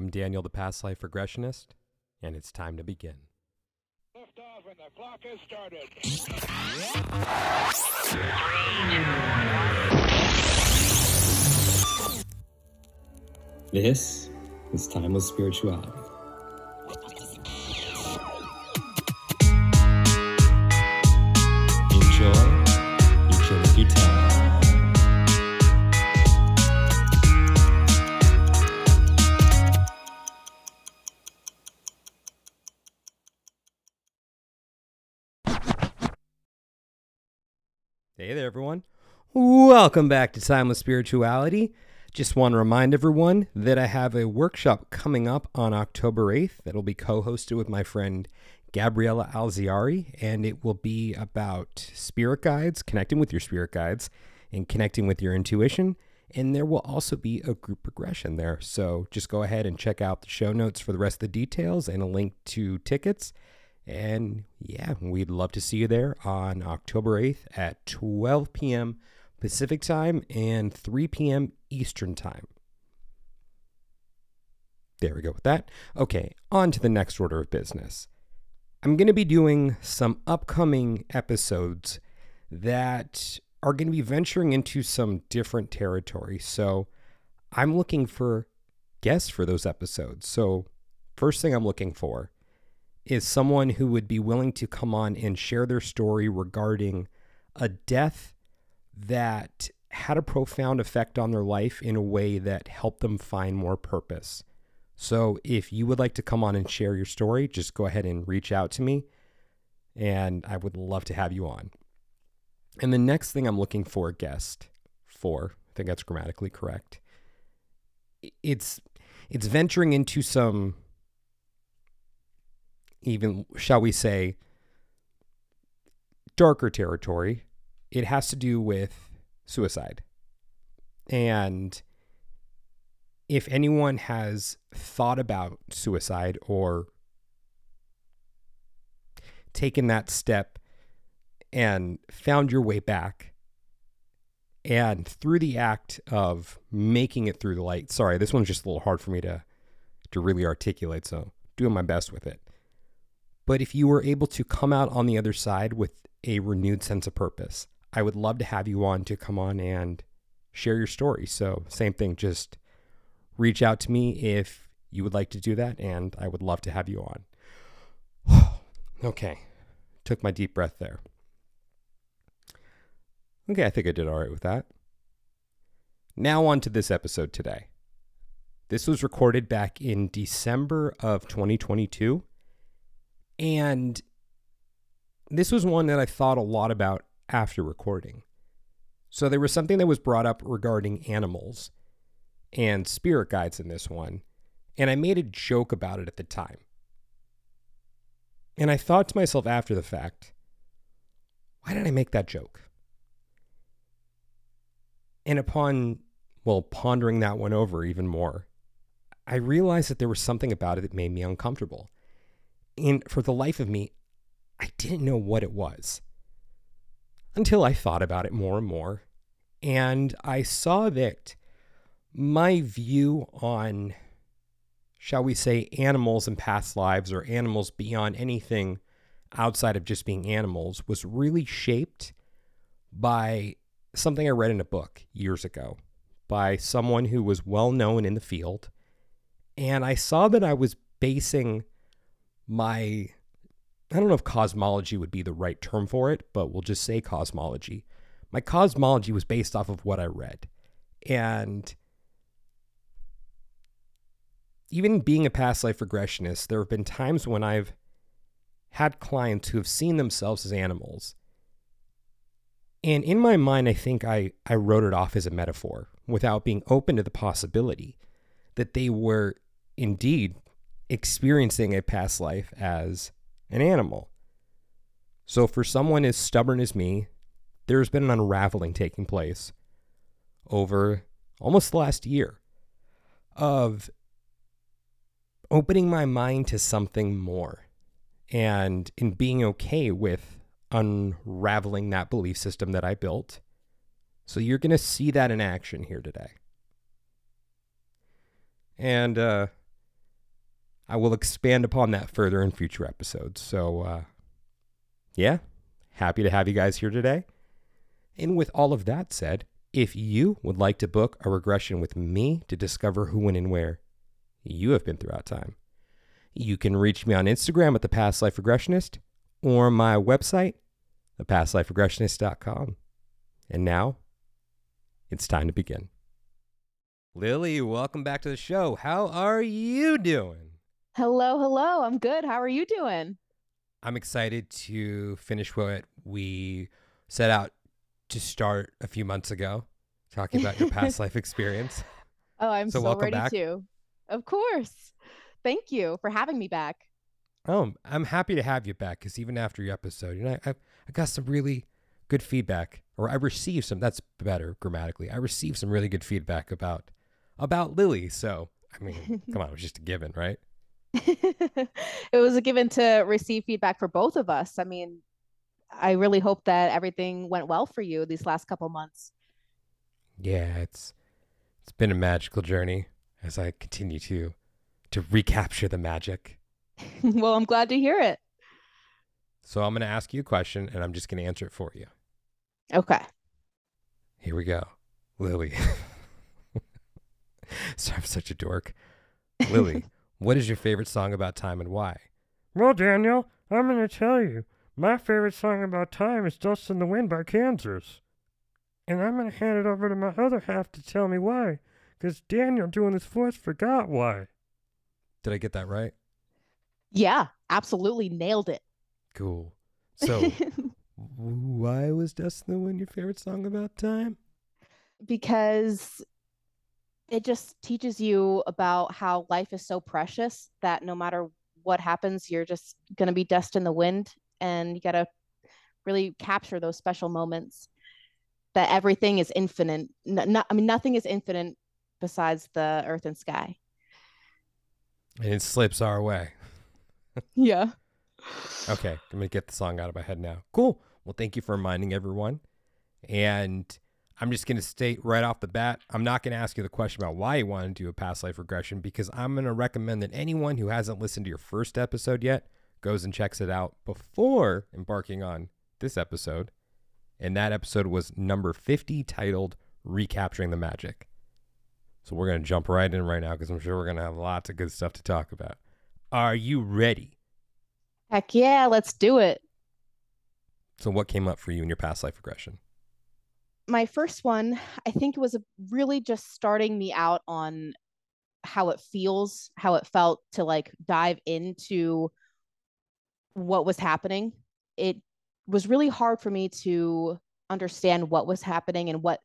I'm Daniel, the past life regressionist, and it's time to begin. Lift off and the clock has started. This is Timeless Spirituality. Everyone. Welcome back to Timeless Spirituality. Just want to remind everyone that I have a workshop coming up on October 8th that'll be co hosted with my friend Gabriella Alziari, and it will be about spirit guides, connecting with your spirit guides, and connecting with your intuition. And there will also be a group progression there. So just go ahead and check out the show notes for the rest of the details and a link to tickets. And yeah, we'd love to see you there on October 8th at 12 p.m. Pacific time and 3 p.m. Eastern time. There we go with that. Okay, on to the next order of business. I'm going to be doing some upcoming episodes that are going to be venturing into some different territory. So I'm looking for guests for those episodes. So, first thing I'm looking for is someone who would be willing to come on and share their story regarding a death that had a profound effect on their life in a way that helped them find more purpose. So, if you would like to come on and share your story, just go ahead and reach out to me, and I would love to have you on. And the next thing I'm looking for a guest for, I think that's grammatically correct. It's it's venturing into some even shall we say darker territory. It has to do with suicide. And if anyone has thought about suicide or taken that step and found your way back, and through the act of making it through the light, sorry, this one's just a little hard for me to to really articulate, so doing my best with it. But if you were able to come out on the other side with a renewed sense of purpose, I would love to have you on to come on and share your story. So, same thing, just reach out to me if you would like to do that, and I would love to have you on. okay, took my deep breath there. Okay, I think I did all right with that. Now, on to this episode today. This was recorded back in December of 2022. And this was one that I thought a lot about after recording. So there was something that was brought up regarding animals and spirit guides in this one. And I made a joke about it at the time. And I thought to myself after the fact, why did I make that joke? And upon, well, pondering that one over even more, I realized that there was something about it that made me uncomfortable. And for the life of me, I didn't know what it was until I thought about it more and more. And I saw that my view on, shall we say, animals in past lives or animals beyond anything outside of just being animals was really shaped by something I read in a book years ago by someone who was well known in the field. And I saw that I was basing my I don't know if cosmology would be the right term for it, but we'll just say cosmology. My cosmology was based off of what I read. And even being a past life regressionist, there have been times when I've had clients who have seen themselves as animals. And in my mind, I think I, I wrote it off as a metaphor without being open to the possibility that they were indeed experiencing a past life as an animal. So, for someone as stubborn as me, there's been an unraveling taking place over almost the last year of opening my mind to something more and in being okay with unraveling that belief system that I built. So, you're going to see that in action here today. And, uh, I will expand upon that further in future episodes. So, uh, yeah, happy to have you guys here today. And with all of that said, if you would like to book a regression with me to discover who, when, and where you have been throughout time, you can reach me on Instagram at the Past Life Regressionist or my website, thepastliferegressionist.com. And now it's time to begin. Lily, welcome back to the show. How are you doing? Hello, hello. I'm good. How are you doing? I'm excited to finish what we set out to start a few months ago, talking about your past life experience. Oh, I'm So so, ready back. to. Of course. Thank you for having me back. Oh, I'm happy to have you back because even after your episode, you know, I, I got some really good feedback, or I received some. That's better grammatically. I received some really good feedback about about Lily. So, I mean, come on, it was just a given, right? it was a given to receive feedback for both of us. I mean, I really hope that everything went well for you these last couple months. Yeah, it's it's been a magical journey as I continue to to recapture the magic. well, I'm glad to hear it. So I'm going to ask you a question, and I'm just going to answer it for you. Okay. Here we go, Lily. so I'm such a dork. Lily, what is your favorite song about time and why? Well, Daniel, I'm going to tell you. My favorite song about time is Dust in the Wind by Kansas. And I'm going to hand it over to my other half to tell me why. Because Daniel, doing his voice, forgot why. Did I get that right? Yeah, absolutely nailed it. Cool. So, why was Dust in the Wind your favorite song about time? because it just teaches you about how life is so precious that no matter what happens, you're just going to be dust in the wind. And you got to really capture those special moments that everything is infinite. N- no- I mean, nothing is infinite besides the earth and sky. And it slips our way. Yeah. Okay, I'm gonna get the song out of my head now. Cool. Well, thank you for reminding everyone. And I'm just gonna state right off the bat, I'm not gonna ask you the question about why you want to do a past life regression because I'm gonna recommend that anyone who hasn't listened to your first episode yet goes and checks it out before embarking on this episode. And that episode was number 50, titled "Recapturing the Magic." So we're gonna jump right in right now because I'm sure we're gonna have lots of good stuff to talk about. Are you ready? Heck yeah, let's do it. So, what came up for you in your past life regression? My first one, I think it was really just starting me out on how it feels, how it felt to like dive into what was happening. It was really hard for me to understand what was happening and what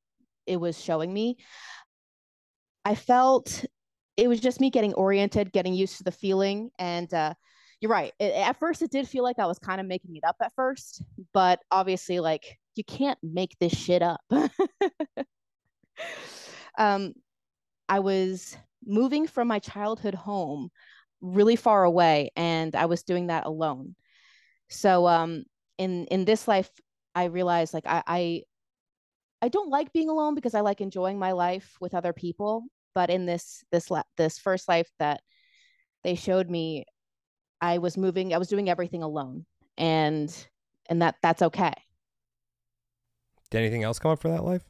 it was showing me. I felt it was just me getting oriented, getting used to the feeling. And uh, you're right. It, at first, it did feel like I was kind of making it up at first, but obviously, like, you can't make this shit up. um, I was moving from my childhood home really far away, and I was doing that alone. So, um, in in this life, I realized like I, I I don't like being alone because I like enjoying my life with other people. But in this this this first life that they showed me, I was moving. I was doing everything alone, and and that that's okay. Did anything else come up for that life?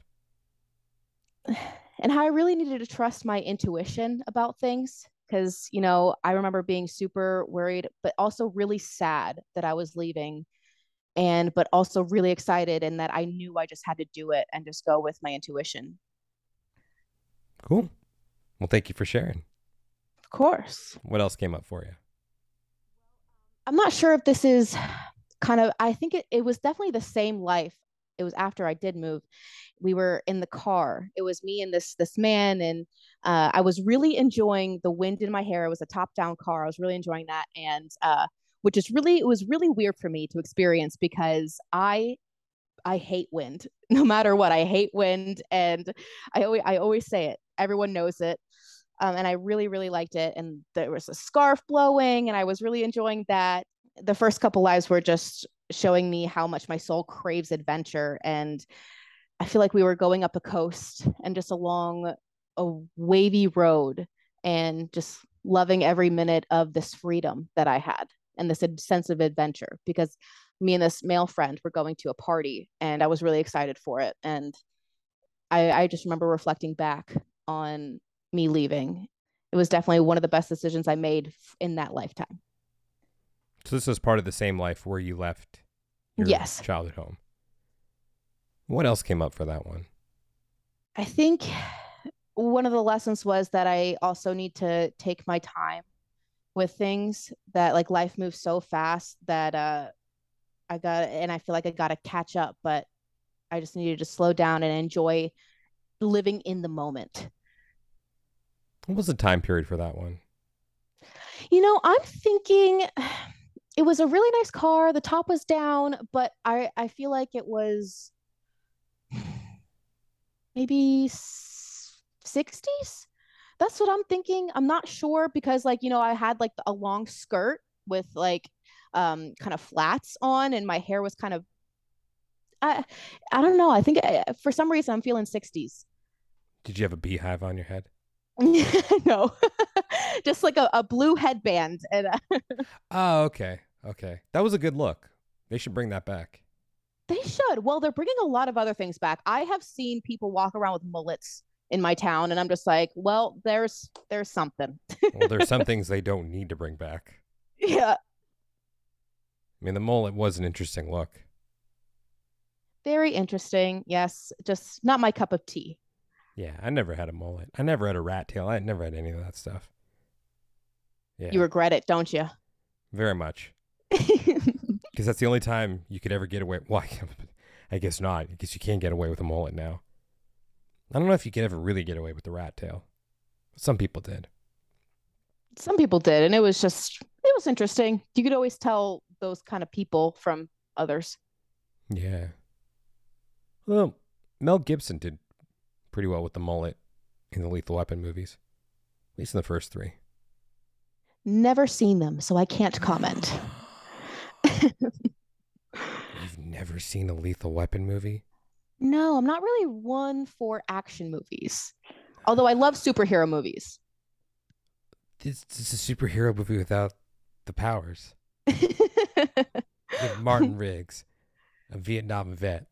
and how I really needed to trust my intuition about things because you know I remember being super worried but also really sad that I was leaving and but also really excited and that I knew I just had to do it and just go with my intuition. Cool. Well, thank you for sharing. Of course. What else came up for you? I'm not sure if this is kind of I think it, it was definitely the same life. It was after I did move. We were in the car. It was me and this this man and uh, I was really enjoying the wind in my hair. It was a top down car. I was really enjoying that and uh, which is really it was really weird for me to experience because I I hate wind no matter what. I hate wind and I always I always say it. Everyone knows it. Um, and I really, really liked it. And there was a scarf blowing, and I was really enjoying that. The first couple lives were just showing me how much my soul craves adventure. And I feel like we were going up a coast and just along a wavy road and just loving every minute of this freedom that I had and this sense of adventure because me and this male friend were going to a party and I was really excited for it. And I, I just remember reflecting back on me leaving. It was definitely one of the best decisions I made in that lifetime. So this was part of the same life where you left your Yes. childhood home. What else came up for that one? I think one of the lessons was that I also need to take my time with things that like life moves so fast that uh I got and I feel like I got to catch up, but I just needed to slow down and enjoy living in the moment. What was the time period for that one? You know, I'm thinking it was a really nice car. The top was down, but I I feel like it was maybe 60s. That's what I'm thinking. I'm not sure because like, you know, I had like a long skirt with like um kind of flats on and my hair was kind of I I don't know. I think I, for some reason I'm feeling 60s. Did you have a beehive on your head? no. Just like a, a blue headband and uh, Oh, okay. Okay. That was a good look. They should bring that back. They should. Well, they're bringing a lot of other things back. I have seen people walk around with mullets in my town, and I'm just like, well, there's there's something. Well, there's some things they don't need to bring back. yeah, I mean, the mullet was an interesting look. very interesting. Yes, just not my cup of tea. Yeah, I never had a mullet. I never had a rat tail. I never had any of that stuff. Yeah, You regret it, don't you? very much. Because that's the only time you could ever get away. Why? I guess not. I guess you can't get away with a mullet now. I don't know if you could ever really get away with the rat tail. Some people did. Some people did, and it was just it was interesting. You could always tell those kind of people from others. Yeah. Well, Mel Gibson did pretty well with the mullet in the Lethal Weapon movies, at least in the first three. Never seen them, so I can't comment. You've never seen a Lethal Weapon movie? no, I'm not really one for action movies. Although I love superhero movies. This, this is a superhero movie without the powers. Martin Riggs, a Vietnam vet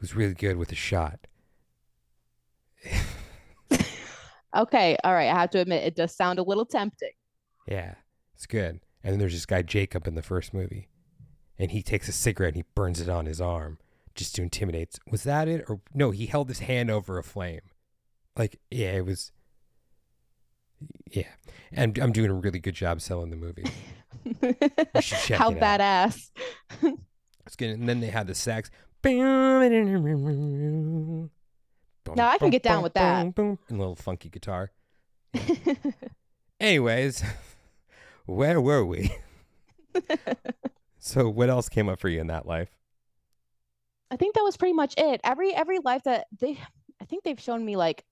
who's really good with a shot. Okay, all right. I have to admit, it does sound a little tempting. Yeah, it's good. And then there's this guy Jacob in the first movie, and he takes a cigarette and he burns it on his arm just to intimidate. Was that it? Or no, he held his hand over a flame. Like, yeah, it was. Yeah, and I'm doing a really good job selling the movie. How badass. It's good. And then they had the sax. Now Now I can get down with that. And a little funky guitar. Anyways, where were we? so, what else came up for you in that life? I think that was pretty much it. Every every life that they I think they've shown me like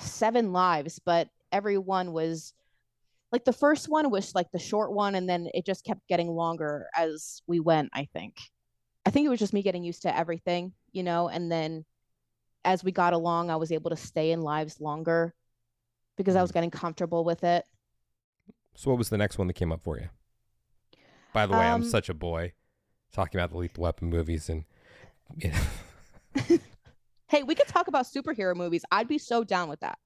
seven lives, but every one was like the first one was like the short one and then it just kept getting longer as we went, I think. I think it was just me getting used to everything, you know, and then as we got along, I was able to stay in lives longer because I was getting comfortable with it. So, what was the next one that came up for you? By the way, I'm Um, such a boy talking about the Lethal Weapon movies and. You know, Hey, we could talk about superhero movies. I'd be so down with that.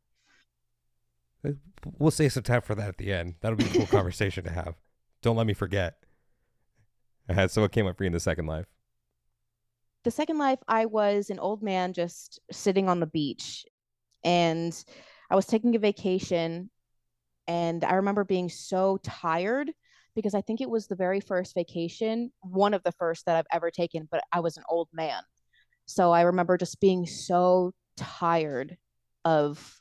we'll save some time for that at the end. That'll be a cool conversation to have. Don't let me forget. Uh, so, what came up for you in the second life? The second life i was an old man just sitting on the beach and i was taking a vacation and i remember being so tired because i think it was the very first vacation one of the first that i've ever taken but i was an old man. So i remember just being so tired of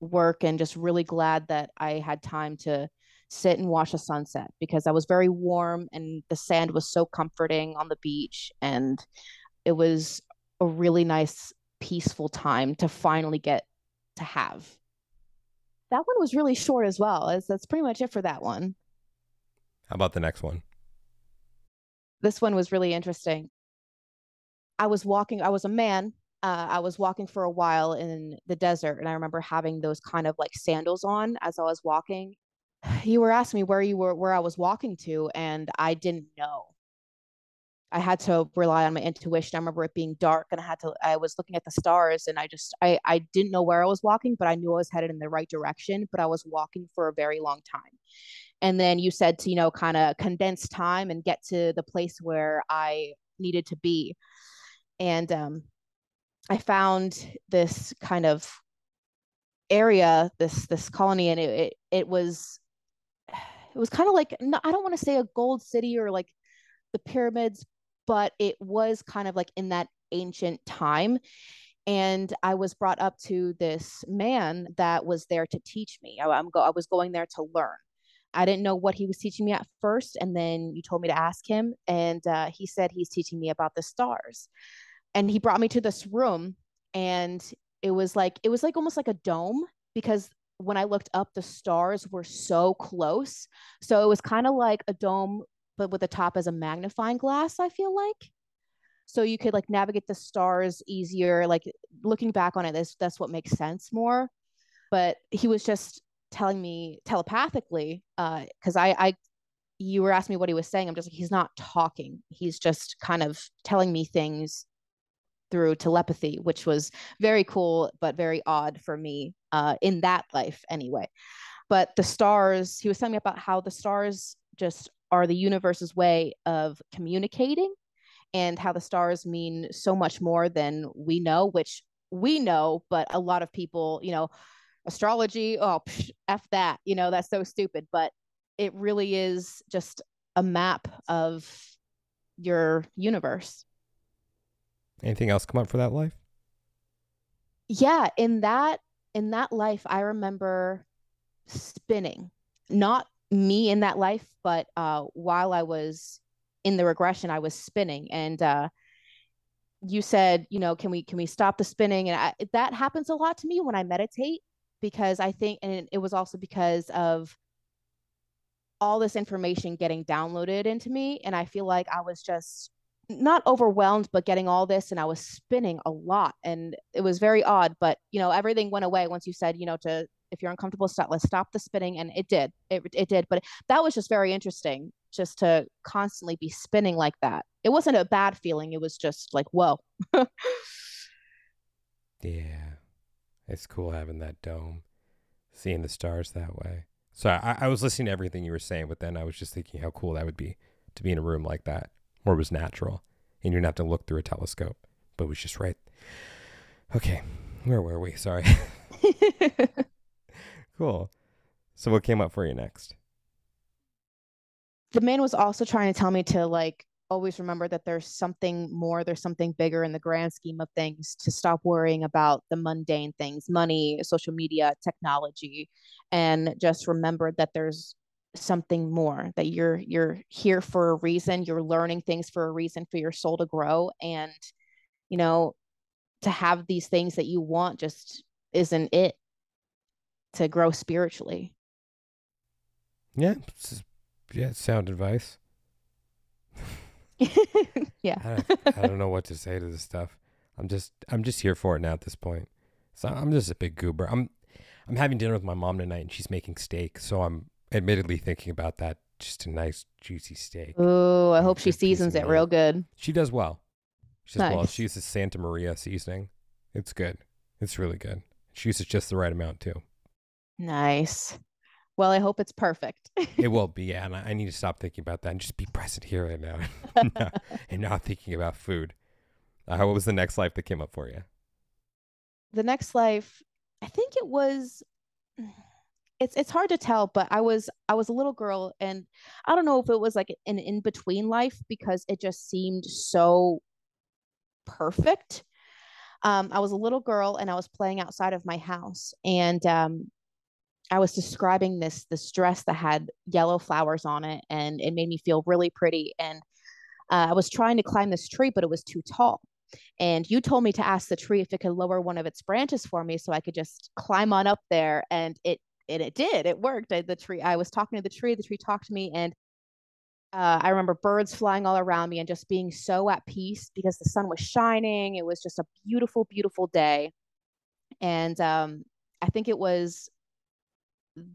work and just really glad that i had time to sit and watch a sunset because I was very warm and the sand was so comforting on the beach and it was a really nice peaceful time to finally get to have. That one was really short as well. As that's pretty much it for that one. How about the next one? This one was really interesting. I was walking, I was a man uh, I was walking for a while in the desert, and I remember having those kind of like sandals on as I was walking. You were asking me where you were, where I was walking to, and I didn't know. I had to rely on my intuition. I remember it being dark, and I had to. I was looking at the stars, and I just, I, I didn't know where I was walking, but I knew I was headed in the right direction. But I was walking for a very long time, and then you said to, you know, kind of condense time and get to the place where I needed to be, and um, I found this kind of area, this this colony, and it it, it was it was kind of like I don't want to say a gold city or like the pyramids, but it was kind of like in that ancient time. And I was brought up to this man that was there to teach me. I, am go- I was going there to learn. I didn't know what he was teaching me at first, and then you told me to ask him, and uh, he said he's teaching me about the stars and he brought me to this room and it was like it was like almost like a dome because when I looked up, the stars were so close. So it was kind of like a dome, but with the top as a magnifying glass, I feel like. So you could like navigate the stars easier. Like looking back on it, that's, that's what makes sense more. But he was just telling me telepathically, because uh, I, I, you were asking me what he was saying. I'm just like, he's not talking. He's just kind of telling me things through telepathy, which was very cool, but very odd for me uh, in that life anyway. But the stars, he was telling me about how the stars just are the universe's way of communicating and how the stars mean so much more than we know, which we know, but a lot of people, you know, astrology, oh, psh, F that, you know, that's so stupid. But it really is just a map of your universe. Anything else come up for that life? Yeah, in that in that life, I remember spinning. Not me in that life, but uh, while I was in the regression, I was spinning, and uh, you said, you know, can we can we stop the spinning? And I, that happens a lot to me when I meditate because I think, and it was also because of all this information getting downloaded into me, and I feel like I was just not overwhelmed, but getting all this, and I was spinning a lot, and it was very odd. But you know, everything went away once you said, you know, to if you're uncomfortable, stop. Let's stop the spinning, and it did. It it did. But that was just very interesting, just to constantly be spinning like that. It wasn't a bad feeling. It was just like, whoa. yeah, it's cool having that dome, seeing the stars that way. So I, I was listening to everything you were saying, but then I was just thinking how cool that would be to be in a room like that or was natural, and you didn't have to look through a telescope, but it was just right. Okay, where were we? Sorry. cool. So, what came up for you next? The man was also trying to tell me to like always remember that there's something more, there's something bigger in the grand scheme of things, to stop worrying about the mundane things, money, social media, technology, and just remember that there's something more that you're you're here for a reason you're learning things for a reason for your soul to grow and you know to have these things that you want just isn't it to grow spiritually. Yeah yeah sound advice. Yeah. I don't, I don't know what to say to this stuff. I'm just i'm just here for it now at this point. So i'm just a big goober. I'm i'm having dinner with my mom tonight and she's making steak so i'm admittedly thinking about that. Just a nice juicy steak. Oh, I hope she seasons it real good. She does well. She does nice. well. She uses Santa Maria seasoning. It's good. It's really good. She uses just the right amount too. Nice. Well, I hope it's perfect. it will be, yeah. And I, I, need to stop thinking about that and just be present here right now, and not thinking about food. Uh, what was the next life that came up for you? The next life, I think it was it's it's hard to tell but i was i was a little girl and i don't know if it was like an in between life because it just seemed so perfect um, i was a little girl and i was playing outside of my house and um, i was describing this this dress that had yellow flowers on it and it made me feel really pretty and uh, i was trying to climb this tree but it was too tall and you told me to ask the tree if it could lower one of its branches for me so I could just climb on up there. And it and it did it worked I, the tree i was talking to the tree the tree talked to me and uh, I remember birds flying all around me and just being so at peace because the sun was shining. It was just a beautiful, beautiful day. And um, I think it was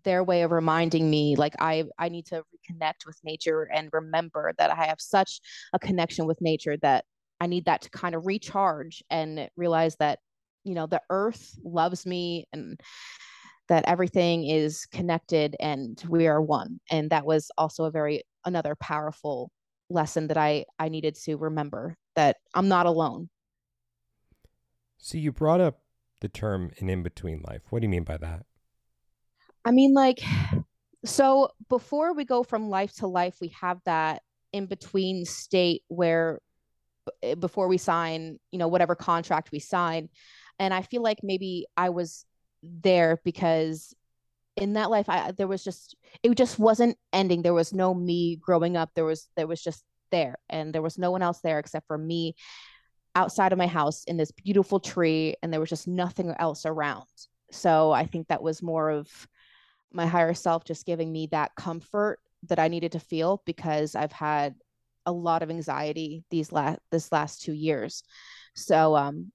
their way of reminding me like I I need to reconnect with nature and remember that I have such a connection with nature that I need that to kind of recharge and realize that you know the earth loves me and that everything is connected and we are one and that was also a very another powerful lesson that I I needed to remember that I'm not alone. So you brought up the term an in between life. What do you mean by that? I mean like so before we go from life to life we have that in between state where eh, before we sign, you know, whatever contract we sign and I feel like maybe I was there because in that life I there was just it just wasn't ending. There was no me growing up. There was there was just there and there was no one else there except for me outside of my house in this beautiful tree and there was just nothing else around. So I think that was more of my higher self just giving me that comfort that I needed to feel because I've had a lot of anxiety these last this last 2 years. So um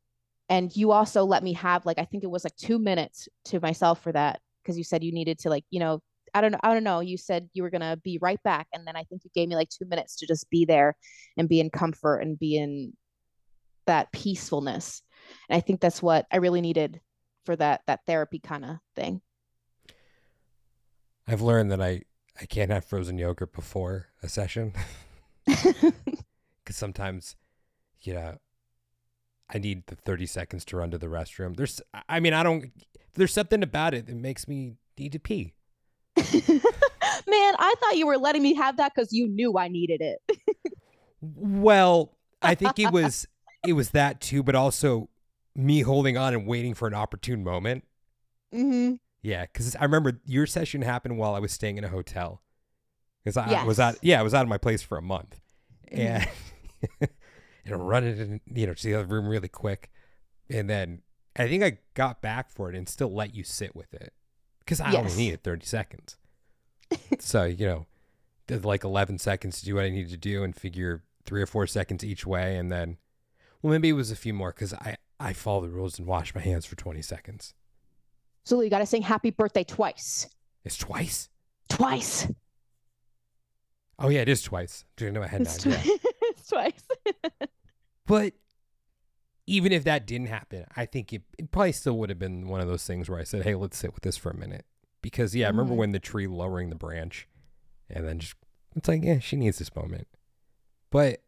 and you also let me have like I think it was like 2 minutes to myself for that because you said you needed to like, you know, I don't know, I don't know, you said you were going to be right back and then I think you gave me like 2 minutes to just be there and be in comfort and be in that peacefulness. And I think that's what I really needed for that that therapy kind of thing. I've learned that I I can't have frozen yogurt before a session because sometimes, you know, I need the 30 seconds to run to the restroom. There's, I mean, I don't, there's something about it that makes me need to pee. Man, I thought you were letting me have that because you knew I needed it. Well, I think it was, it was that too, but also me holding on and waiting for an opportune moment. mm-hmm. Yeah, because I remember your session happened while I was staying in a hotel. Because I was Yes. out, yeah, I was out of my place for a month, and and running in, you know, to the other room really quick, and then I think I got back for it and still let you sit with it because I only Yes. needed thirty seconds. so you know, did like eleven seconds to do what I needed to do and figure three or four seconds each way, and then, well, maybe it was a few more because I I follow the rules and wash my hands for twenty seconds. So you got to sing happy birthday twice. It's twice. Twice. Oh yeah, it is twice. Do you know I had It's, twi- Yeah. it's twice. But even if that didn't happen, I think it, it probably still would have been one of those things where I said, "Hey, let's sit with this for a minute." Because yeah, I remember Mhm. when the tree lowering the branch, and then just it's like, yeah, she needs this moment. But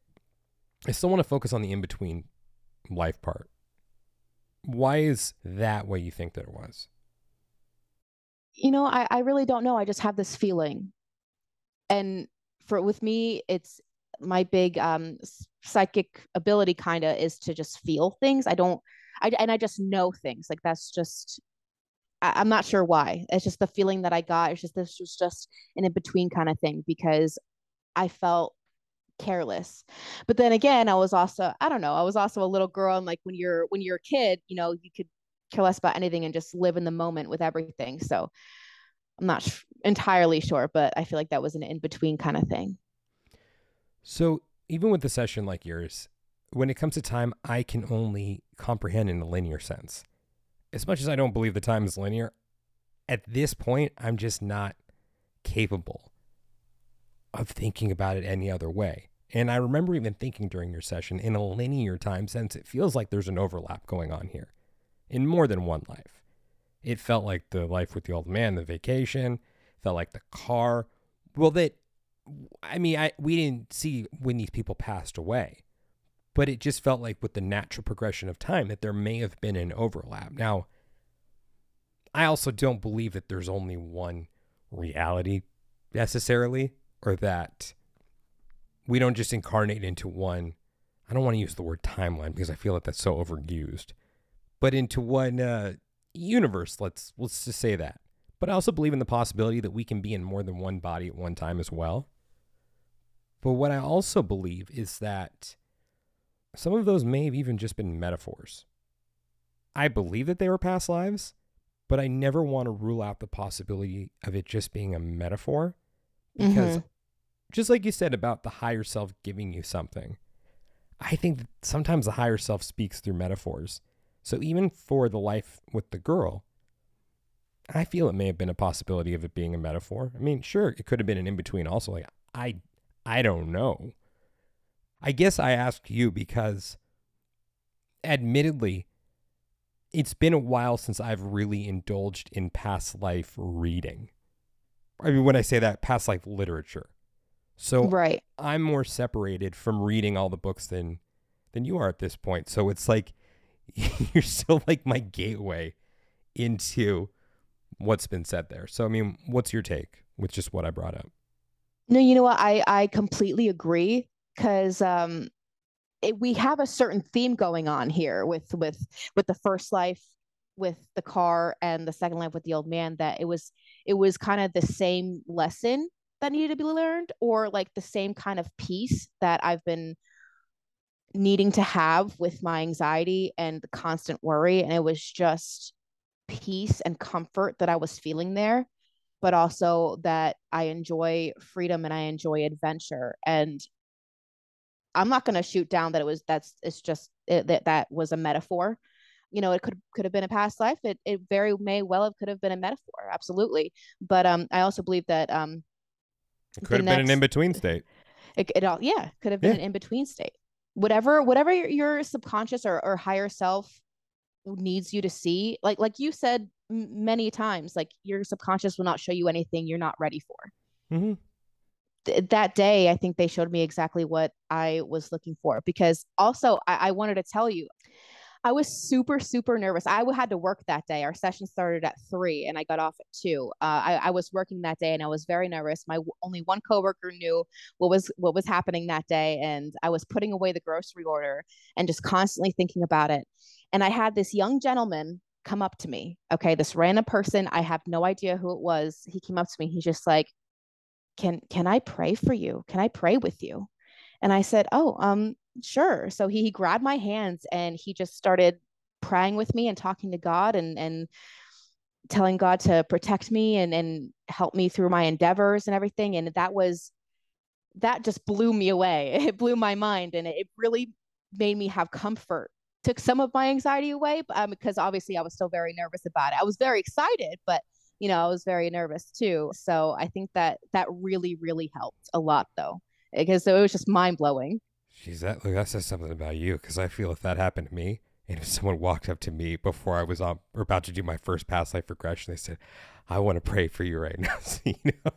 I still want to focus on the in between life part. Why is that what you think that it was? you know, I, I really don't know. I just have this feeling. And for with me, it's my big um psychic ability kind of is to just feel things. I don't I and I just know things. Like that's just I, I'm not sure why. It's just the feeling that I got. It's just this was just an in between kind of thing because I felt careless. But then again, I was also I don't know. I was also a little girl, and like when you're when you're a kid, you know, you could care less about anything and just live in the moment with everything. So I'm not sh- entirely sure, but I feel like that was an in between kind of thing. So even with a session like yours, when it comes to time, I can only comprehend in a linear sense. As much as I don't believe the time is linear, at this point, I'm just not capable of thinking about it any other way. And I remember even thinking during your session in a linear time sense, it feels like there's an overlap going on here in more than one life. It felt like the life with the old man, the vacation, felt like the car. Well, that I mean, I we didn't see when these people passed away, but it just felt like with the natural progression of time that there may have been an overlap. Now, I also don't believe that there's only one reality necessarily, or that we don't just incarnate into one. I don't want to use the word timeline because I feel like that's so overused, but into one uh, universe. Let's let's just say that. But I also believe in the possibility that we can be in more than one body at one time as well. But what I also believe is that some of those may have even just been metaphors. I believe that they were past lives, but I never want to rule out the possibility of it just being a metaphor because Mhm. just like you said about the higher self giving you something, I think that sometimes the higher self speaks through metaphors. So even for the life with the girl, I feel it may have been a possibility of it being a metaphor. I mean, sure, it could have been an in between also. Like I I don't know. I guess I ask you because admittedly, it's been a while since I've really indulged in past life reading. I mean, when I say that, past life literature. So right. I'm more separated from reading all the books than than you are at this point. So it's like you're still like my gateway into what's been said there. So I mean, what's your take with just what I brought up? No, you know what? I I completely agree because um, it, we have a certain theme going on here with with with the first life with the car and the second life with the old man that it was it was kind of the same lesson that needed to be learned or like the same kind of peace that I've been needing to have with my anxiety and the constant worry and it was just peace and comfort that I was feeling there but also that I enjoy freedom and I enjoy adventure and I'm not going to shoot down that it was that's it's just it, that that was a metaphor. You know, it could could have been a past life. It it very may well have could have been a metaphor, absolutely. But um, I also believe that um, it could have next, been an in between state. It, it all yeah could have been yeah. an in between state. Whatever whatever your, your subconscious or, or higher self needs you to see, like like you said many times, like your subconscious will not show you anything you're not ready for. Mm-hmm th- that day, I think they showed me exactly what I was looking for. Because also, I, I wanted to tell you, I was super, super nervous. I had to work that day. Our session started at three, and I got off at two. Uh, I, I, was working that day, and I was very nervous. My only one coworker knew what was what was happening that day, and I was putting away the grocery order and just constantly thinking about it. And I had this young gentleman come up to me. Okay, this random person. I have no idea who it was. He came up to me. He's just like, can can I pray for you? Can I pray with you? And I said, Oh, um, sure. So he, he grabbed my hands and he just started praying with me and talking to God and and telling God to protect me and and help me through my endeavors and everything. And that was that just blew me away. It blew my mind and it really made me have comfort. Took some of my anxiety away, um, because obviously I was still very nervous about it. I was very excited, but you know, I was very nervous too. So I think that that really, really helped a lot though, because it was just mind blowing. Jeez, that that says something about you. Because I feel if that happened to me, and if someone walked up to me before I was on or about to do my first past life regression, they said, "I want to pray for you right now," so, you know.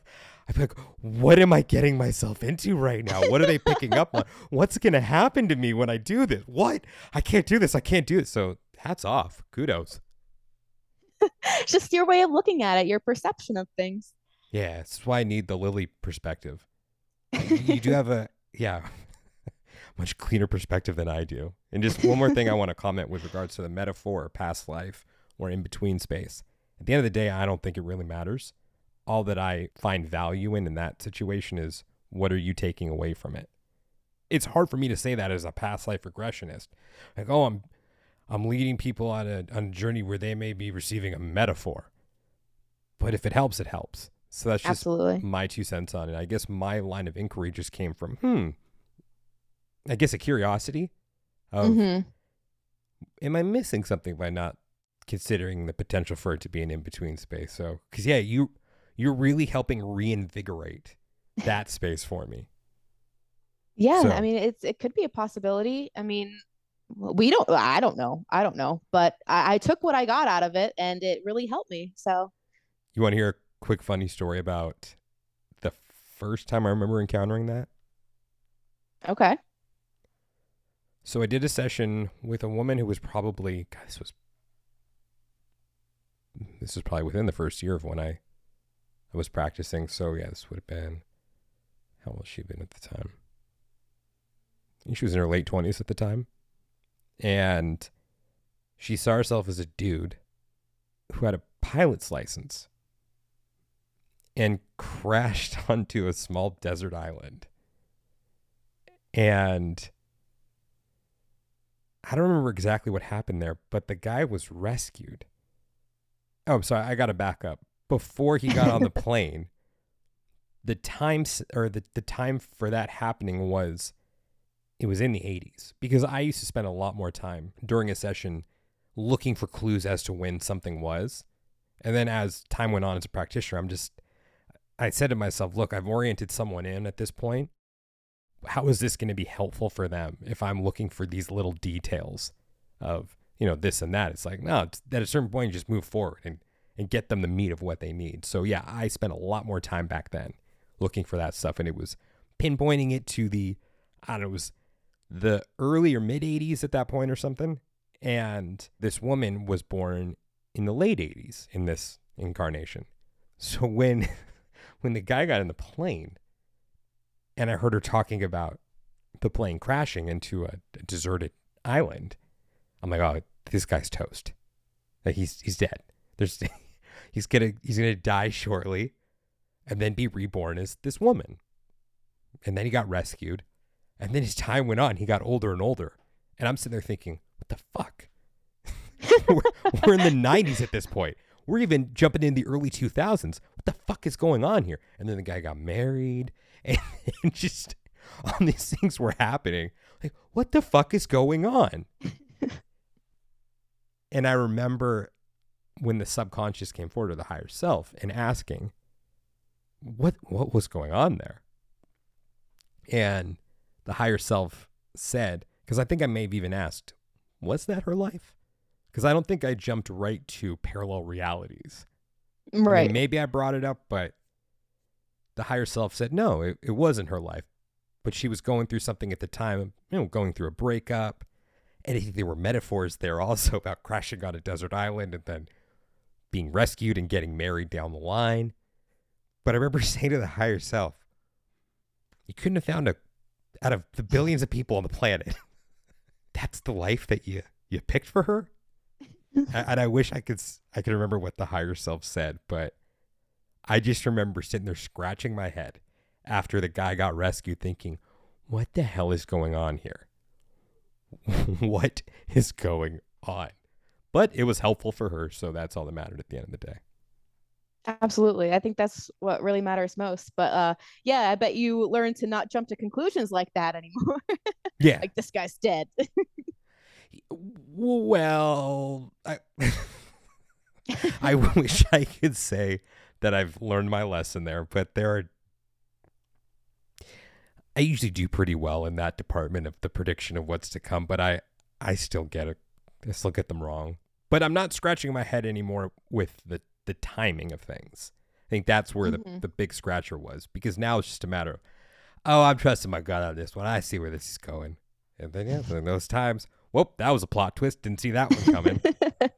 I'd be like, what am I getting myself into right now? What are they picking up on? What's going to happen to me when I do this? What? I can't do this. I can't do this. So hats off. Kudos. just your way of looking at it, your perception of things. Yeah, that's why I need the Lily perspective. you do have a yeah, much cleaner perspective than I do. And just one more thing I want to comment with regards to the metaphor, past life, or in between space. At the end of the day, I don't think it really matters. All that I find value in in that situation is what are you taking away from it? It's hard for me to say that as a past life regressionist. Like, oh, I'm I'm leading people on a, on a journey where they may be receiving a metaphor. But if it helps, it helps. So that's just Absolutely. my two cents on it. I guess my line of inquiry just came from, hmm, I guess a curiosity of, mm-hmm. am I missing something by not considering the potential for it to be an in between space? So, because yeah, you you're really helping reinvigorate that space for me. Yeah, so. I mean, it's it could be a possibility. I mean, we don't i don't know i don't know but I, I, took what i got out of it and it really helped me so you want to hear a quick funny story about the first time i remember encountering that okay so i did a session with a woman who was probably God, this was this was probably within the first year of when i i was practicing so yeah this would have been how old she been at the time she was in her late 20s at the time and she saw herself as a dude who had a pilot's license and crashed onto a small desert island. And I don't remember exactly what happened there, but the guy was rescued. Oh, I'm sorry, I got to back up. Before he got on the plane, the time or the, the time for that happening was it was in the 80s because I used to spend a lot more time during a session looking for clues as to when something was. And then as time went on as a practitioner, I'm just I said to myself, look, I've oriented someone in at this point. How is this going to be helpful for them if I'm looking for these little details of, you know, this and that? It's like, no, at a certain point, you just move forward and, and get them the meat of what they need. So, yeah, I spent a lot more time back then looking for that stuff. And it was pinpointing it to the, I don't know, it was the early or mid 80s at that point or something. And this woman was born in the late 80s in this incarnation. So when when the guy got in the plane and I heard her talking about the plane crashing into a, a deserted island, I'm like, oh, this guy's toast. Like he's he's dead. There's he's gonna he's gonna die shortly, and then be reborn as this woman. And then he got rescued, and then as time went on, he got older and older. And I'm sitting there thinking, what the fuck? we're, we're in the 90s at this point. We're even jumping in the early 2000s. What the fuck is going on here? And then the guy got married, and, and just all these things were happening. Like, what the fuck is going on? and I remember when the subconscious came forward to the higher self and asking, what what was going on there? And the higher self said, because I think I may have even asked, was that her life? Because I don't think I jumped right to parallel realities. I mean, Right. maybe I brought it up, but the higher self said no, it, it wasn't her life. But she was going through something at the time, you know, going through a breakup. And I think there were metaphors there also about crashing on a desert island and then being rescued and getting married down the line. But I remember saying to the higher self, you couldn't have found a out of the billions of people on the planet. That's the life that you you picked for her. And I wish I could I could remember what the higher self said, but I just remember sitting there scratching my head after the guy got rescued, thinking, "What the hell is going on here? what is going on?" But it was helpful for her, so that's all that mattered at the end of the day. Absolutely. I think that's what really matters most. But uh yeah, I bet you learn to not jump to conclusions like that anymore. Yeah. like this guy's dead. Well, I I wish I could say that I've learned my lesson there, but there are I usually do pretty well in that department of the prediction of what's to come, but I I still get it. I still get them wrong. But I'm not scratching my head anymore with the the timing of things. I think that's where Mhm. the, the big scratcher was because now it's just a matter of, oh, I'm trusting my gut on this one. I see where this is going. And then, yeah, then those times, whoop, that was a plot twist. Didn't see that one coming.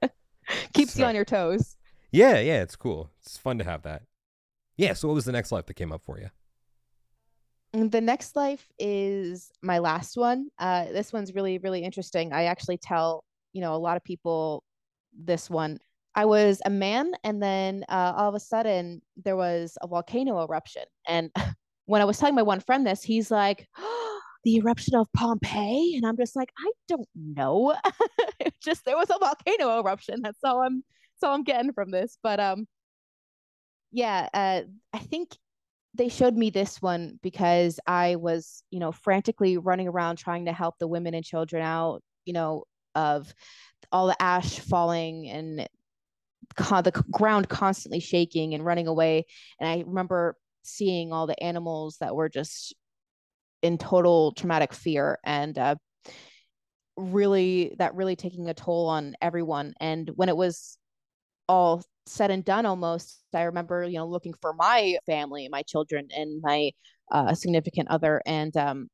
Keeps you on your toes. yeah, yeah, it's cool. It's fun to have that. Yeah, so what was the next life that came up for you? The next life is my last one. Uh, this one's really, really interesting. I actually tell, you know, a lot of people this one. I was a man, and then uh, all of a sudden there was a volcano eruption. And when I was telling my one friend this, he's like, "The eruption of Pompeii," and I'm just like, "I don't know. Just there was a volcano eruption. That's all I'm. That's all I'm getting from this." But um, yeah, uh, I think they showed me this one because I was, you know, frantically running around trying to help the women and children out, you know, of all the ash falling and co- the ground constantly shaking and running away. And I remember seeing all the animals that were just in total traumatic fear and uh, really, that really taking a toll on everyone. And when it was all said and done almost i remember you know looking for my family my children and my uh, significant other and um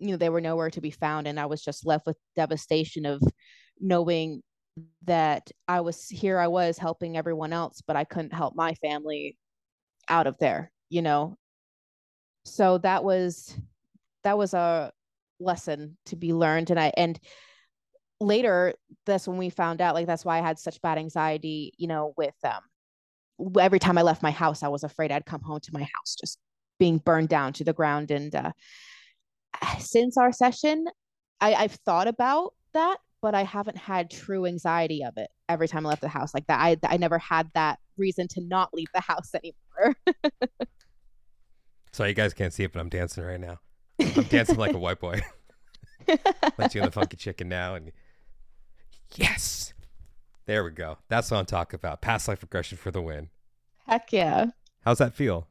you know they were nowhere to be found and i was just left with devastation of knowing that i was here i was helping everyone else but i couldn't help my family out of there you know? So that was that was a lesson to be learned and i and later that's when we found out like that's why i had such bad anxiety you know with um every time i left my house i was afraid i'd come home to my house just being burned down to the ground and uh since our session i i've thought about that but i haven't had true anxiety of it every time i left the house like that i i never had that reason to not leave the house anymore So you guys can't see it, but I'm dancing right now. I'm dancing like a white boy. Let's you in the funky chicken now, and yes, there we go. That's what I'm talking about. Past life regression for the win. Heck yeah. How's that feel?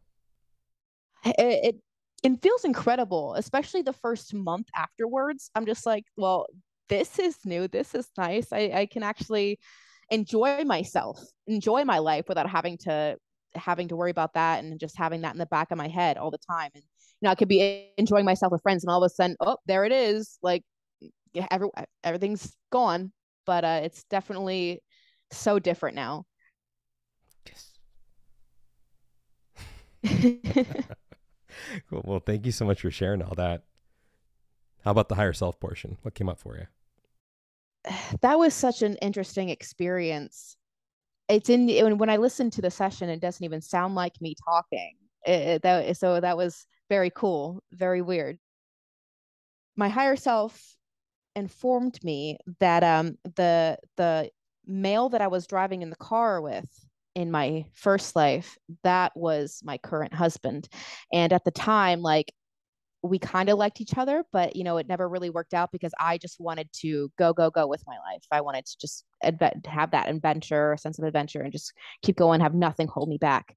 it, it it feels incredible, especially the first month afterwards. I'm just like, well, this is new. This is nice. I, I can actually enjoy myself, enjoy my life without having to having to worry about that and just having that in the back of my head all the time. And you know, I could be enjoying myself with friends, and all of a sudden, oh, there it is. Like, yeah, every, everything's gone. But uh, it's definitely so different now. yes cool. Well, thank you so much for sharing all that. How about the higher self portion? What came up for you? that was such an interesting experience. It's in when I listened to the session, it doesn't even sound like me talking. It, that, so that was very cool, very weird. My higher self informed me that um, the the male that I was driving in the car with in my first life, that was my current husband. And at the time, like we kind of liked each other, but you know, it never really worked out because I just wanted to go, go, go with my life. I wanted to just adve- have that adventure, sense of adventure, and just keep going, have nothing hold me back.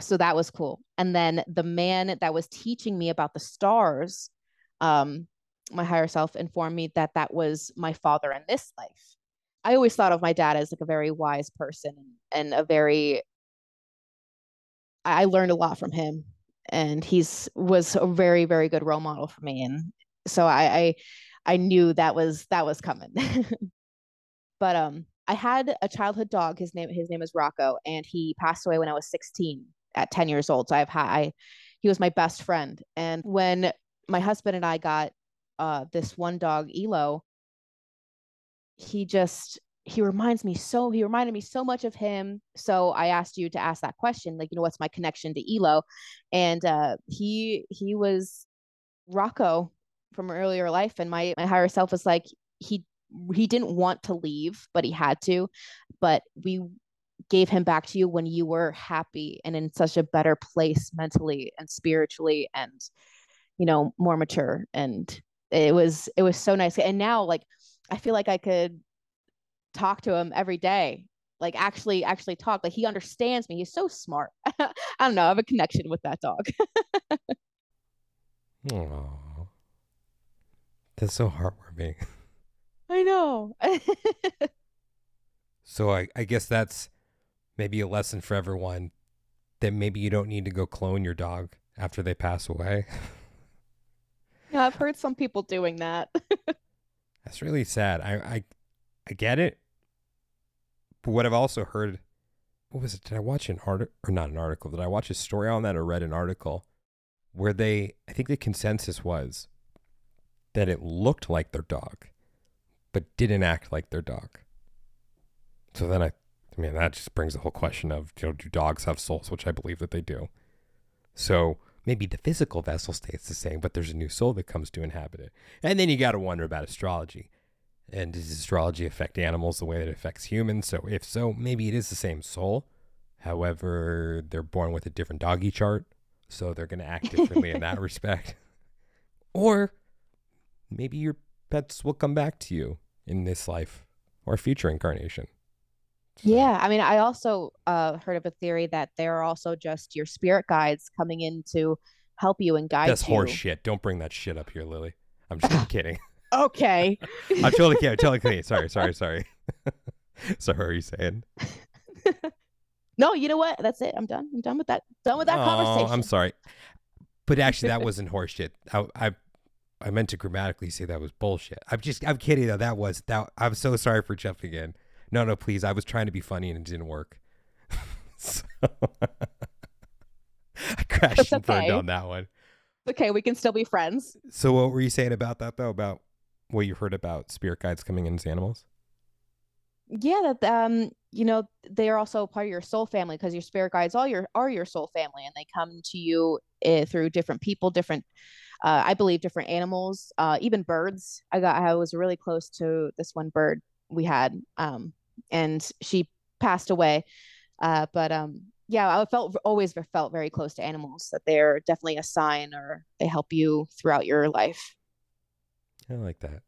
So that was cool. And then the man that was teaching me about the stars, um, my higher self informed me that that was my father in this life. I always thought of my dad as like a very wise person and a very I learned a lot from him and he's was a very very good role model for me and so I I, I knew that was that was coming. but um I had a childhood dog his name his name is Rocco and he passed away when I was 16 at 10 years old. So I've had I he was my best friend and when my husband and I got uh this one dog Elo he just he reminds me so he reminded me so much of him. So i asked you to ask that question like you know what's my connection to elo? And uh he he was rocco from earlier life and my my higher self was like he he didn't want to leave but he had to. But we gave him back to you when you were happy and in such a better place mentally and spiritually and you know more mature. And it was it was so nice. And now like i feel like i could talk to him every day like actually actually talk like he understands me he's so smart. I don't know i have a connection with that dog. Oh that's so heartwarming. I know. So I, I guess that's maybe a lesson for everyone that maybe you don't need to go clone your dog after they pass away. Yeah i've heard some people doing that. That's really sad. I i, I get it but what I've also heard, what was it? Did I watch an article or not an article? Did I watch a story on that or read an article where they, I think the consensus was that it looked like their dog, but didn't act like their dog. So then I, I mean, that just brings the whole question of, you know, do dogs have souls? Which I believe that they do. So maybe the physical vessel stays the same, but there's a new soul that comes to inhabit it. And then you got to wonder about astrology. And does astrology affect animals the way that it affects humans? So, if so, maybe it is the same soul. However, they're born with a different doggy chart, so they're going to act differently in that respect. Or maybe your pets will come back to you in this life or future incarnation. So. Yeah, I mean, I also uh, heard of a theory that they're also just your spirit guides coming in to help you and guide That's you. That's horse shit. Don't bring that shit up here, Lily. I'm just kidding okay. I'm totally kidding. I'm totally kidding. Sorry, sorry, sorry. sorry, are you saying? no, you know what? That's it. I'm done. I'm done with that. Done with that oh, conversation. I'm sorry. But actually, that wasn't horseshit. I, I, I meant to grammatically say that was bullshit. I'm just, I'm kidding though. That was that. I'm so sorry for jumping in. No, no, please. I was trying to be funny and it didn't work. so, I crashed and burned on that one. Okay, we can still be friends. So, what were you saying about that though? About what you heard about spirit guides coming in as animals? Yeah, that um, you know, they are also part of your soul family because your spirit guides all your are your soul family, and they come to you uh, through different people, different, uh, I believe, different animals, uh, even birds. I got I was really close to this one bird we had, um, and she passed away, uh, but um, yeah, I felt always felt very close to animals. That they're definitely a sign, or they help you throughout your life. I like that.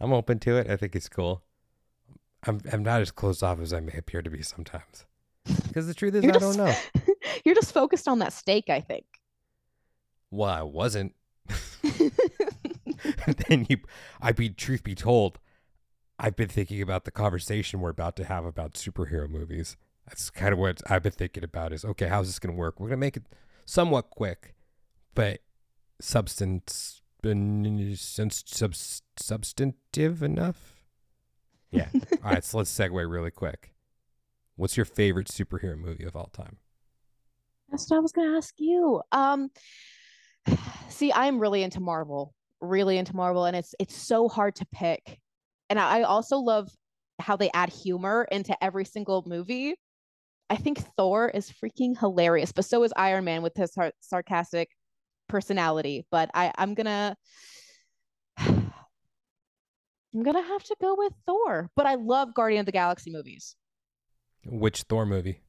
I'm open to it. I think it's cool. I'm I'm not as closed off as I may appear to be sometimes. Because the truth is, You're I just, don't know. you're just focused on that steak, I think. Well, I wasn't. then you, I be truth be told, I've been thinking about the conversation we're about to have about superhero movies. That's kind of what I've been thinking about. Is okay, how's this going to work? We're going to make it somewhat quick, but substance, sub, substantive enough. Yeah. All right. So let's segue really quick. What's your favorite superhero movie of all time? That's what I was going to ask you. Um, see, I'm really into Marvel, really into Marvel, and it's it's so hard to pick. And I also love how they add humor into every single movie. I think Thor is freaking hilarious, but so is Iron Man with his sar- sarcastic personality. But I, I'm gonna, I'm gonna have to go with Thor. But I love Guardian of the Galaxy movies, Which Thor movie?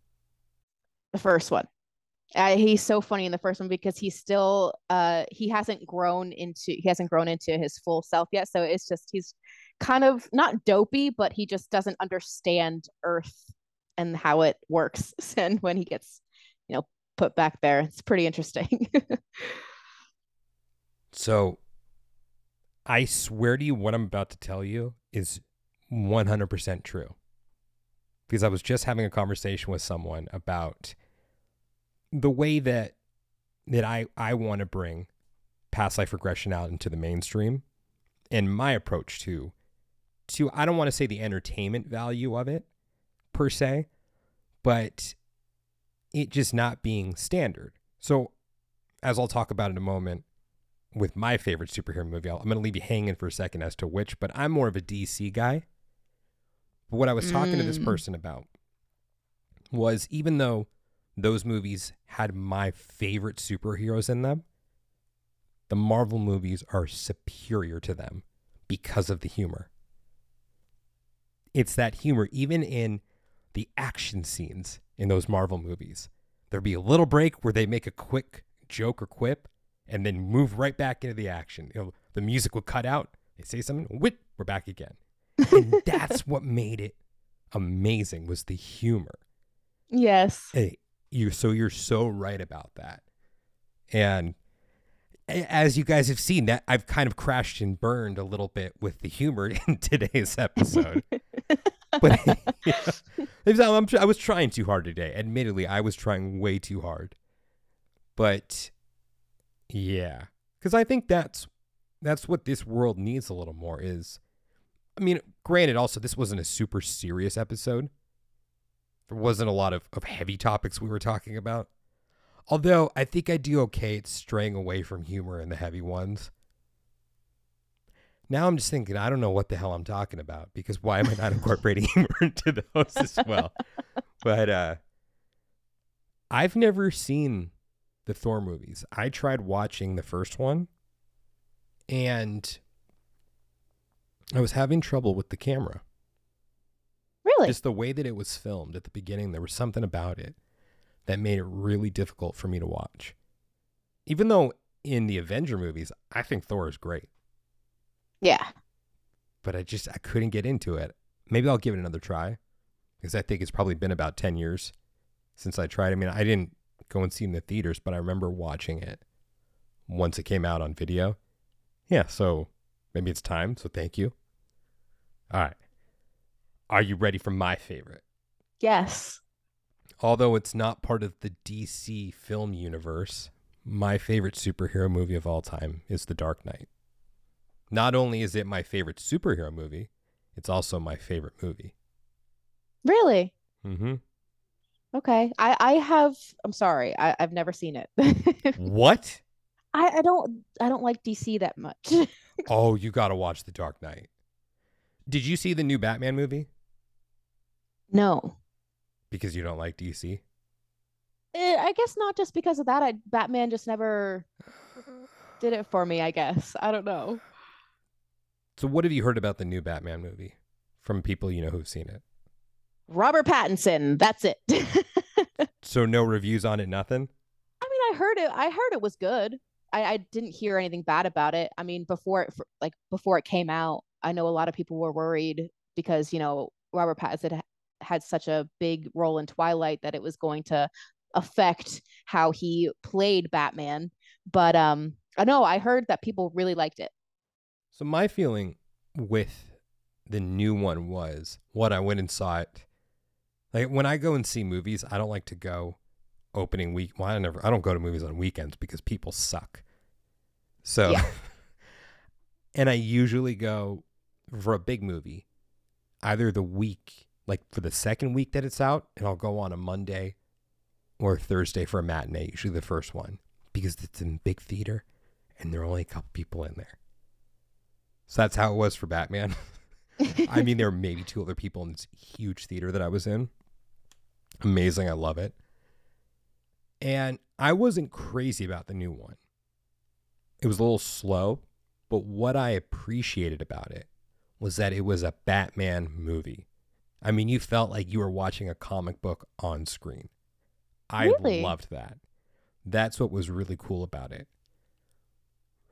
the first one. Uh, he's so funny in the first one because he's still, uh, he hasn't grown into, he hasn't grown into his full self yet. So it's just he's kind of not dopey, but he just doesn't understand Earth and how it works. And when he gets, you know, put back there, it's pretty interesting. So, I swear to you, what I'm about to tell you is 100% true. Because I was just having a conversation with someone about the way that that I I want to bring past life regression out into the mainstream, and my approach to to I don't want to say the entertainment value of it per se, but it just not being standard. So, as I'll talk about in a moment, with my favorite superhero movie. I'll, I'm going to leave you hanging for a second as to which, but I'm more of a DC guy. But what I was talking to this Mm. person about was even though those movies had my favorite superheroes in them, the Marvel movies are superior to them because of the humor. It's that humor, even in the action scenes in those Marvel movies. There'd be a little break where they make a quick joke or quip and then move right back into the action. You know, the music would cut out. They say something, whip, we're back again. And that's what made it amazing was the humor. yes. Hey, you so you're so right about that. And as you guys have seen, that I've kind of crashed and burned a little bit with the humor in today's episode. but you know, I'm, I was trying too hard today. Admittedly, I was trying way too hard. But yeah, because I think that's that's what this world needs a little more. Is I mean, granted, also this wasn't a super serious episode. There wasn't a lot of, of heavy topics we were talking about. Although I think I do okay at straying away from humor in the heavy ones. Now I'm just thinking, I don't know what the hell I'm talking about because why am I not incorporating humor into those as well? But uh I've never seen the Thor movies. I tried watching the first one and I was having trouble with the camera. Really? Just the way that it was filmed at the beginning, there was something about it that made it really difficult for me to watch. Even though in the Avenger movies, I think Thor is great, yeah. but I just I couldn't get into it. Maybe I'll give it another try because I think it's probably been about 10 years since I tried. I mean, I didn't go and see it in the theaters, but I remember watching it once it came out on video. Yeah, so maybe it's time. So thank you. All right. Are you ready for my favorite? Yes. Although it's not part of the DC film universe, my favorite superhero movie of all time is The Dark Knight. Not only is it my favorite superhero movie, it's also my favorite movie. Really? Mm-hmm. Okay. I I have. I'm sorry. I I've never seen it. what? I I don't I don't like DC that much. Oh, you got to watch The Dark Knight. Did you see the new Batman movie? no. Because you don't like DC? Eh, I guess not just because of that. I Batman just never did it for me. I guess I don't know. So, what have you heard about the new Batman movie from people you know who've seen it? Robert Pattinson. That's it. So no reviews on it, nothing. I mean, I heard it. I heard it was good. I, I didn't hear anything bad about it. I mean, before it, like before it came out, I know a lot of people were worried because you know Robert Pattinson had, had such a big role in Twilight that it was going to affect how he played Batman. But um, I know I heard that people really liked it. So my feeling with the new one was what I went and saw it. Like when I go and see movies, I don't like to go opening week. Well, I never. I don't go to movies on weekends because people suck. So, Yeah. and I usually go for a big movie, either the week, like for the second week that it's out, and I'll go on a Monday or Thursday for a matinee. Usually the first one because it's in a big theater, and there are only a couple people in there. So that's how it was for Batman. I mean, there were maybe two other people in this huge theater that I was in. Amazing. I love it. And I wasn't crazy about the new one. It was a little slow, but what I appreciated about it was that it was a Batman movie. I mean, you felt like you were watching a comic book on screen. I Really? loved that. That's what was really cool about it.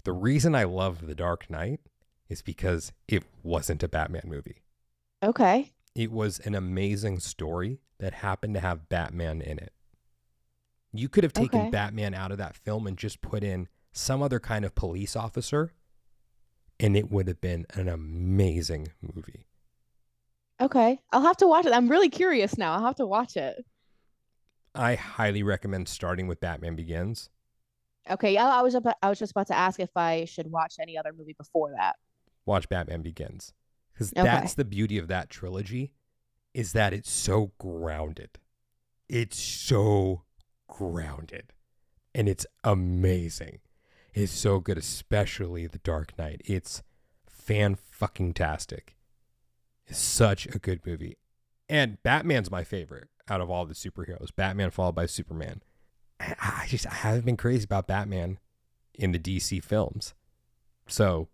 The reason I love The Dark Knight is because it wasn't a Batman movie. okay. It was an amazing story that happened to have Batman in it. You could have taken Okay. Batman out of that film and just put in some other kind of police officer, and it would have been an amazing movie. Okay. I'll have to watch it. I'm really curious now. I'll have to watch it. I highly recommend starting with Batman Begins. Okay. Yeah, I was about, I was just about to ask if I should watch any other movie before that. Watch Batman Begins. Because Okay. that's the beauty of that trilogy, is that it's so grounded. It's so grounded. And it's amazing. It's so good, especially The Dark Knight. It's fan fucking tastic. It's such a good movie. And Batman's my favorite out of all the superheroes. Batman followed by Superman. I I just I haven't been crazy about Batman in the DC films. So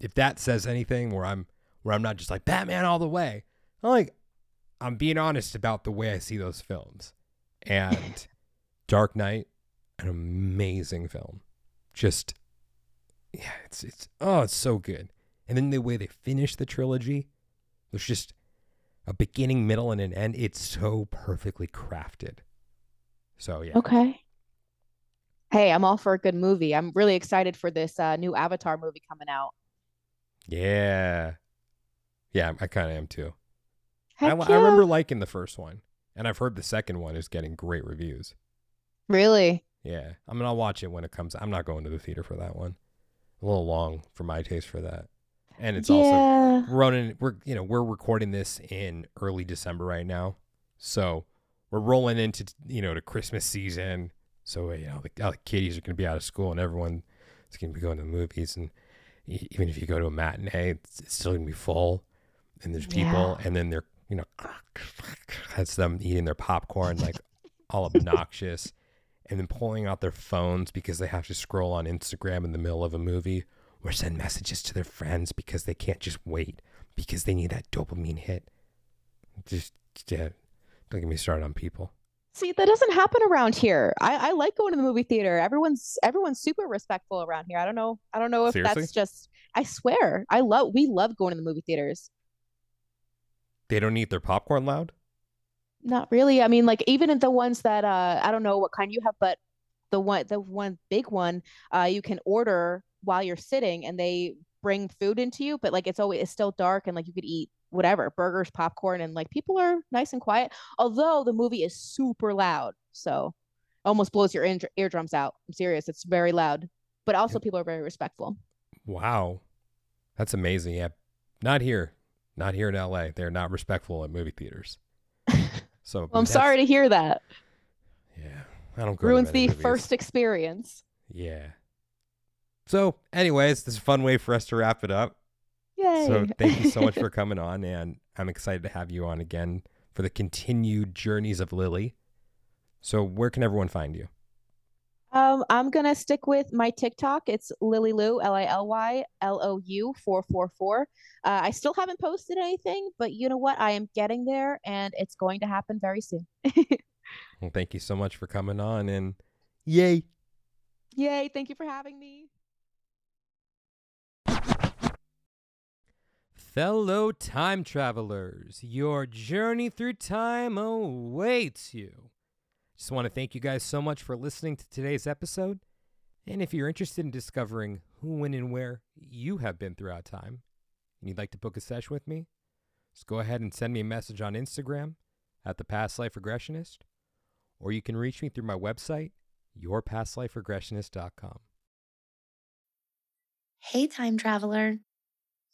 if that says anything where I'm where I'm not just like Batman all the way, I'm like I'm being honest about the way I see those films. And Dark Knight, an amazing film. Just yeah, it's it's oh, it's so good. And then the way they finish the trilogy, there's just a beginning, middle, and an end. It's so perfectly crafted. So yeah. Okay. Hey, I'm all for a good movie. I'm really excited for this uh, new Avatar movie coming out. Yeah. Yeah, I kind of am too. I, yeah. I remember liking the first one, and I've heard the second one is getting great reviews. Really? Yeah, I mean, I'll watch it when it comes. I'm not going to the theater for that one. A little long for my taste for that, and it's also yeah. running. We're you know we're recording this in early December right now, so we're rolling into you know the Christmas season. So you know the, all the kiddies are going to be out of school, and everyone is going to be going to the movies, and even if you go to a matinee, it's, it's still going to be full, and there's people, and then they're you know that's them eating their popcorn like all obnoxious. And then pulling out their phones because they have to scroll on Instagram in the middle of a movie or send messages to their friends because they can't just wait because they need that dopamine hit. Just yeah, don't get me started on people. See, that doesn't happen around here. I, I like going to the movie theater. Everyone's everyone's super respectful around here. I don't know. I don't know if Seriously? that's just. I swear, I love. We love going to the movie theaters. They don't eat their popcorn loud. Not really. I mean, like even in the ones that uh, I don't know what kind you have, but the one, the one big one, uh, you can order while you're sitting, and they bring food into you. But like it's always it's still dark, and like you could eat whatever burgers, popcorn, and like people are nice and quiet. Although the movie is super loud, so almost blows your ear- eardrums out. I'm serious. It's very loud, but also people are very respectful. Wow, that's amazing. Yeah, not here, not here in L.A. They're not respectful at movie theaters. So Well, I'm sorry to hear that. Yeah, I don't go. Ruins the movies. first experience. Yeah. So, anyways, this is a fun way for us to wrap it up. Yay. So thank you so much for coming on, and I'm excited to have you on again for the continued journeys of Lily. So where can everyone find you? Um, I'm gonna stick with my TikTok. It's Lily Lou, L I L Y L O U four four four. Uh, I still haven't posted anything, but you know what? I am getting there, and it's going to happen very soon. Well, thank you so much for coming on and yay. Yay. Thank you for having me. Fellow time travelers, your journey through time awaits you. Just want to thank you guys so much for listening to today's episode. And if you're interested in discovering who, when, and where you have been throughout time, and you'd like to book a session with me, just go ahead and send me a message on Instagram at the Past Life Regressionist, or you can reach me through my website, yourpastliferegressionist.com. Hey, time traveler.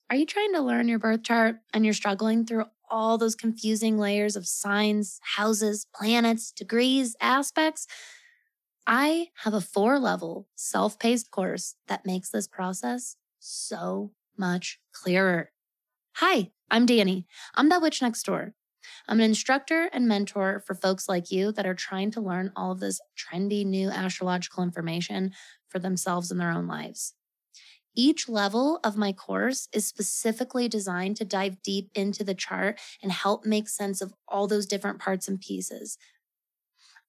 Are you trying to learn your birth chart and you're struggling through all those confusing layers of signs, houses, planets, degrees, aspects? I have a four level self paced course that makes this process so much clearer. Hi, I'm Danny. I'm that witch next door. I'm an instructor and mentor for folks like you that are trying to learn all of this trendy new astrological information for themselves in their own lives. Each level of my course is specifically designed to dive deep into the chart and help make sense of all those different parts and pieces.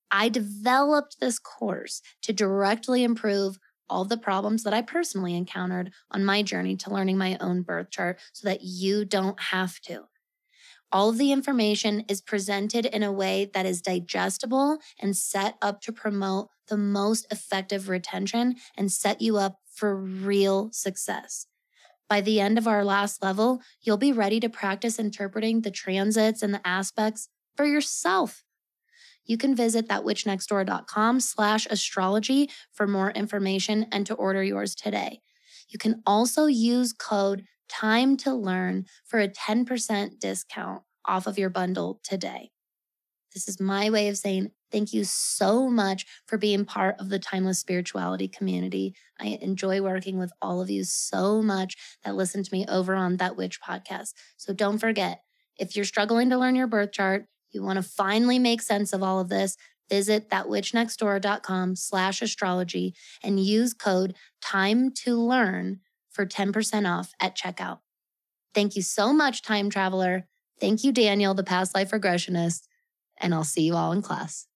I developed this course to directly improve all the problems that I personally encountered on my journey to learning my own birth chart so that you don't have to. All of the information is presented in a way that is digestible and set up to promote the most effective retention and set you up for real success. By the end of our last level, you'll be ready to practice interpreting the transits and the aspects for yourself. You can visit thatwitchnextdoor.com slash astrology for more information and to order yours today. You can also use code time to learn for a 10% discount off of your bundle today. This is my way of saying thank you so much for being part of the Timeless Spirituality community. I enjoy working with all of you so much that listen to me over on That Witch podcast. So don't forget, if you're struggling to learn your birth chart, you want to finally make sense of all of this, visit thatwitchnextdoor.com slash astrology and use code time to learn for 10% off at checkout. Thank you so much, time traveler. Thank you, Daniel, the past life regressionist and I'll see you all in class.